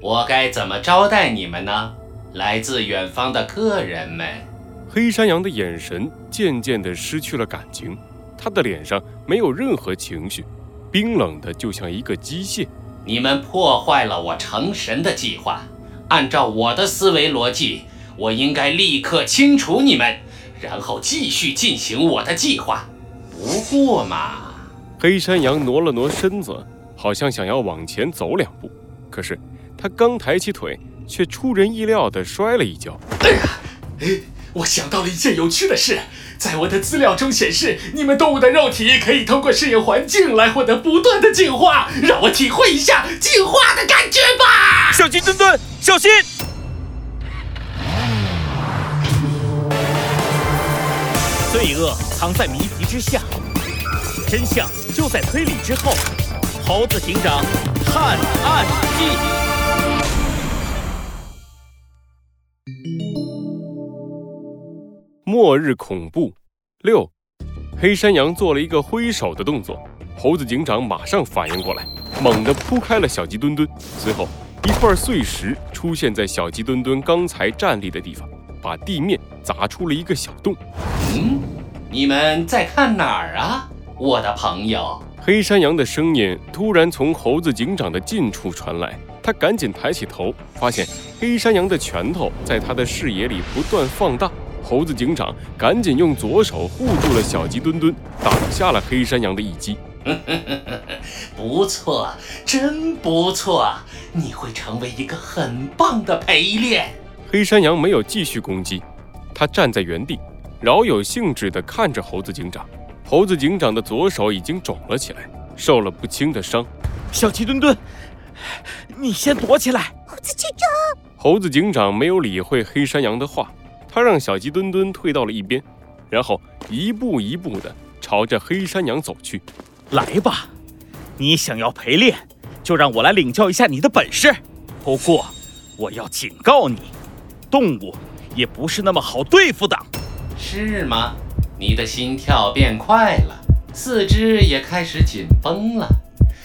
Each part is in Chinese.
我该怎么招待你们呢？来自远方的客人们。黑山羊的眼神渐渐地失去了感情，他的脸上没有任何情绪，冰冷的就像一个机械。你们破坏了我成神的计划。按照我的思维逻辑，我应该立刻清除你们，然后继续进行我的计划。不过嘛，黑山羊挪了挪身子，好像想要往前走两步，可是他刚抬起腿，却出人意料地摔了一跤。哎呀！我想到了一件有趣的事，在我的资料中显示，你们动物的肉体可以通过适应环境来获得不断的进化。让我体会一下进化的感觉吧！小鸡墩墩，小心！罪恶藏在谜题之下，真相就在推理之后。猴子警长探案记。末日恐怖六，黑山羊做了一个挥手的动作，猴子警长马上反应过来，猛地扑开了小鸡墩墩。随后，一块碎石出现在小鸡墩墩刚才站立的地方，把地面砸出了一个小洞。嗯，你们在看哪儿啊，我的朋友？黑山羊的声音突然从猴子警长的近处传来，他赶紧抬起头，发现黑山羊的拳头在他的视野里不断放大。猴子警长赶紧用左手护住了小鸡墩墩，挡下了黑山羊的一击。不错，真不错，你会成为一个很棒的陪练。黑山羊没有继续攻击，他站在原地，饶有兴致地看着猴子警长。猴子警长的左手已经肿了起来，受了不轻的伤。小鸡墩墩，你先躲起来。猴子警长，猴子警长没有理会黑山羊的话。他让小鸡墩墩退到了一边，然后一步一步地朝着黑山羊走去。来吧，你想要陪练，就让我来领教一下你的本事。不过，我要警告你，动物也不是那么好对付的。是吗？你的心跳变快了，四肢也开始紧绷了，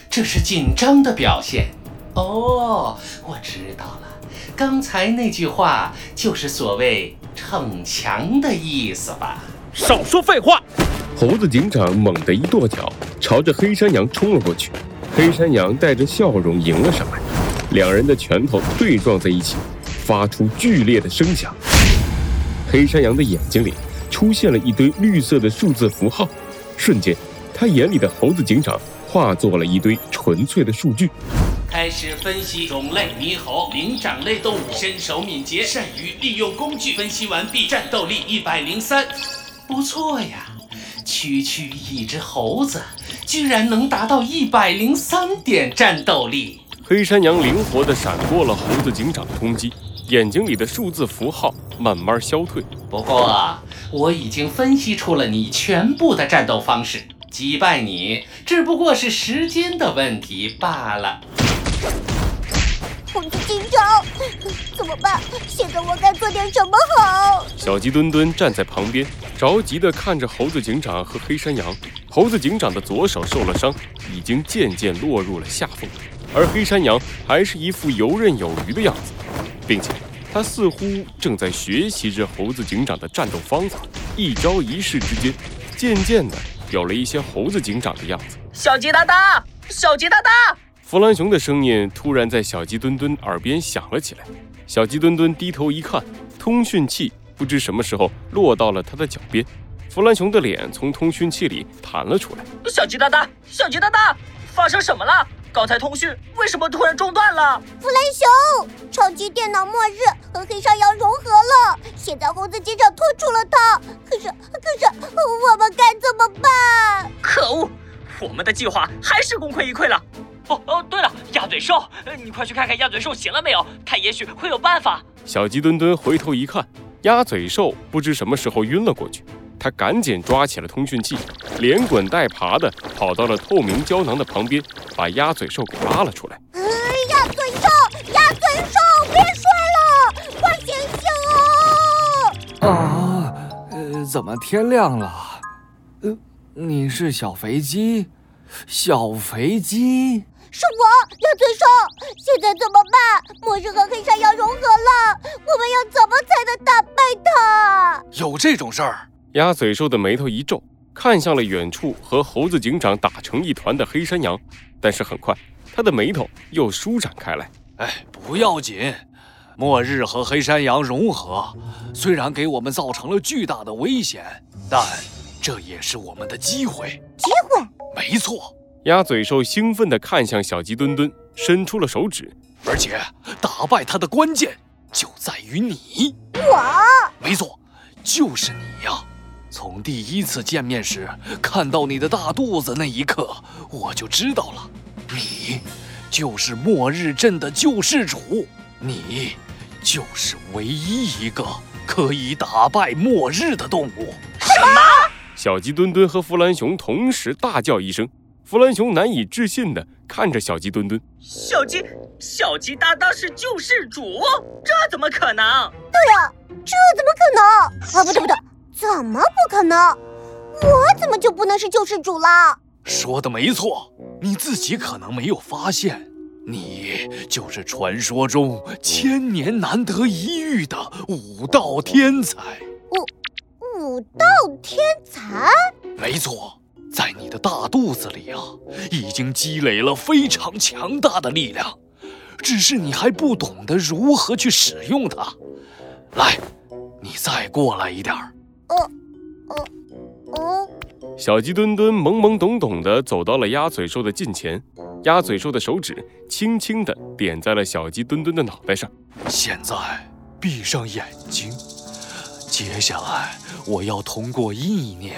这是紧张的表现。哦，我知道了，刚才那句话就是所谓。逞强的意思吧！少说废话！猴子警长猛地一跺脚，朝着黑山羊冲了过去。黑山羊带着笑容迎了上来，两人的拳头对撞在一起，发出剧烈的声响。黑山羊的眼睛里出现了一堆绿色的数字符号，瞬间，他眼里的猴子警长化作了一堆纯粹的数据。开始分析种类：猕猴，灵长类动物，身手敏捷，善于利用工具。分析完毕，战斗力一百零三，不错呀！区区一只猴子，居然能达到一百零三点战斗力。黑山羊灵活地闪过了猴子警长的攻击，眼睛里的数字符号慢慢消退。不过，我已经分析出了你全部的战斗方式，击败你只不过是时间的问题罢了。猴子警长，怎么办？现在我该做点什么好？小鸡墩墩站在旁边，着急地看着猴子警长和黑山羊。猴子警长的左手受了伤，已经渐渐落入了下风，而黑山羊还是一副游刃有余的样子，并且他似乎正在学习着猴子警长的战斗方法，一招一式之间，渐渐的有了一些猴子警长的样子。小鸡哒哒，小鸡哒哒。弗兰熊的声音突然在小鸡墩墩耳边响了起来。小鸡墩墩低头一看，通讯器不知什么时候落到了他的脚边。弗兰熊的脸从通讯器里弹了出来。小鸡大大，小鸡大大，发生什么了？刚才通讯为什么突然中断了？弗兰熊，超级电脑末日和黑山羊融合了，现在猴子警长拖住了他。可是，可是我们该怎么办？可恶，我们的计划还是功亏一篑了。哦哦，对了，鸭嘴兽，你快去看看鸭嘴兽醒了没有？他也许会有办法。小鸡墩墩回头一看，鸭嘴兽不知什么时候晕了过去。他赶紧抓起了通讯器，连滚带爬的跑到了透明胶囊的旁边，把鸭嘴兽给拉了出来。鸭嘴兽，鸭嘴兽，别睡了，快醒醒啊！啊，呃，怎么天亮了？呃，你是小肥鸡，小肥鸡。是我，鸭嘴兽！现在怎么办？末日和黑山羊融合了，我们要怎么才能打败他？有这种事儿？鸭嘴兽的眉头一皱，看向了远处和猴子警长打成一团的黑山羊，但是很快，他的眉头又舒展开来。哎，不要紧，末日和黑山羊融合，虽然给我们造成了巨大的危险，但这也是我们的机会。机会？没错。鸭嘴兽兴奋地看向小鸡墩墩，伸出了手指。而且，打败他的关键就在于你。我？没错，就是你呀！从第一次见面时看到你的大肚子那一刻，我就知道了，你就是末日镇的救世主，你就是唯一一个可以打败末日的动物。什么？小鸡墩墩和弗兰熊同时大叫一声。弗兰熊难以置信地看着小鸡墩墩，小鸡，小鸡搭档是救世主，这怎么可能？对呀，这怎么可能？啊，不对不对，怎么不可能？我怎么就不能是救世主了？说的没错，你自己可能没有发现，你就是传说中千年难得一遇的武道天才。武武道天才？没错。在你的大肚子里啊，已经积累了非常强大的力量，只是你还不懂得如何去使用它。来，你再过来一点儿。哦，哦，哦。小鸡墩墩懵懵懂懂地走到了鸭嘴兽的近前，鸭嘴兽的手指轻轻地点在了小鸡墩墩的脑袋上。现在闭上眼睛，接下来我要通过意念。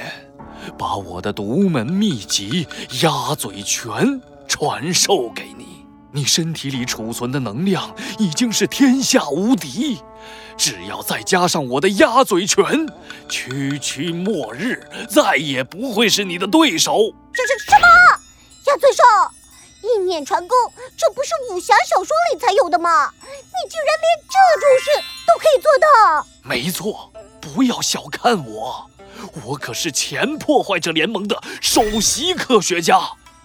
把我的独门秘籍鸭嘴拳传授给你，你身体里储存的能量已经是天下无敌，只要再加上我的鸭嘴拳，区区末日再也不会是你的对手。这是什么？鸭嘴兽，意念传功，这不是武侠小说里才有的吗？你居然连这种事都可以做到？没错，不要小看我。我可是前破坏者联盟的首席科学家。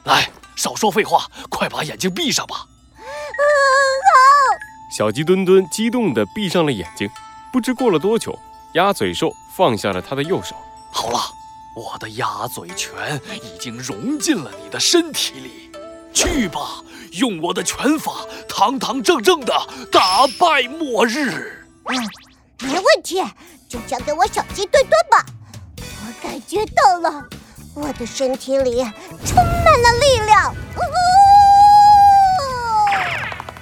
来，少说废话，快把眼睛闭上吧。嗯，好。小鸡墩墩激动地闭上了眼睛。不知过了多久，鸭嘴兽放下了他的右手。好了，我的鸭嘴拳已经融进了你的身体里。去吧，用我的拳法，堂堂正正的打败末日。嗯，没问题，就交给我小鸡墩墩吧。感觉到了，我的身体里充满了力量。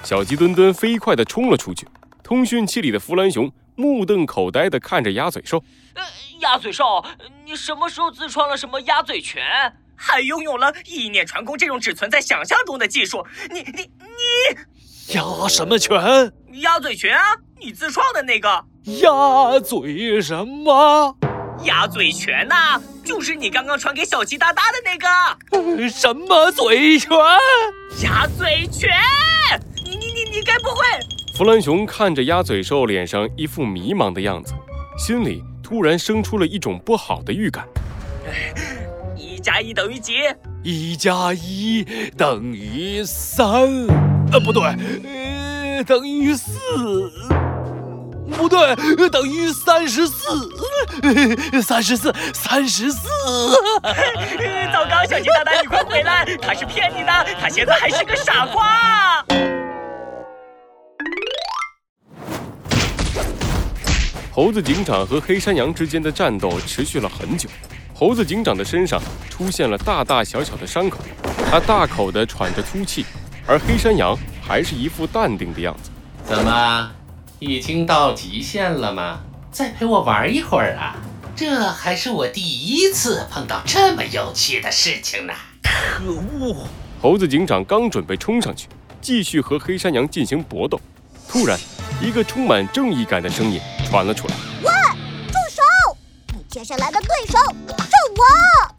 小鸡墩墩飞快地冲了出去，通讯器里的弗兰熊目瞪口呆地看着鸭嘴兽。呃，鸭嘴兽，你什么时候自创了什么鸭嘴拳，还拥有了意念传功这种只存在想象中的技术？你你你，鸭什么拳？鸭嘴拳啊，你自创的那个。鸭嘴什么？鸭嘴拳呐，就是你刚刚传给小鸡哒哒的那个。什么嘴拳？鸭嘴拳？你你你你该不会？弗兰熊看着鸭嘴兽脸上一副迷茫的样子，心里突然生出了一种不好的预感。一加一等于几？一加一等于三。呃，不对，呃，等于四。不对，等于三十四，三十四，三十四。糟糕，小鸡大大，你快回来！他是骗你的，他现在还是个傻瓜。猴子警长和黑山羊之间的战斗持续了很久，猴子警长的身上出现了大大小小的伤口，他大口的喘着粗气，而黑山羊还是一副淡定的样子。怎么？已经到极限了吗？再陪我玩一会儿啊！这还是我第一次碰到这么有趣的事情呢。可恶！猴子警长刚准备冲上去，继续和黑山羊进行搏斗，突然，一个充满正义感的声音传了出来：“喂，住手！你接下来的对手是我。”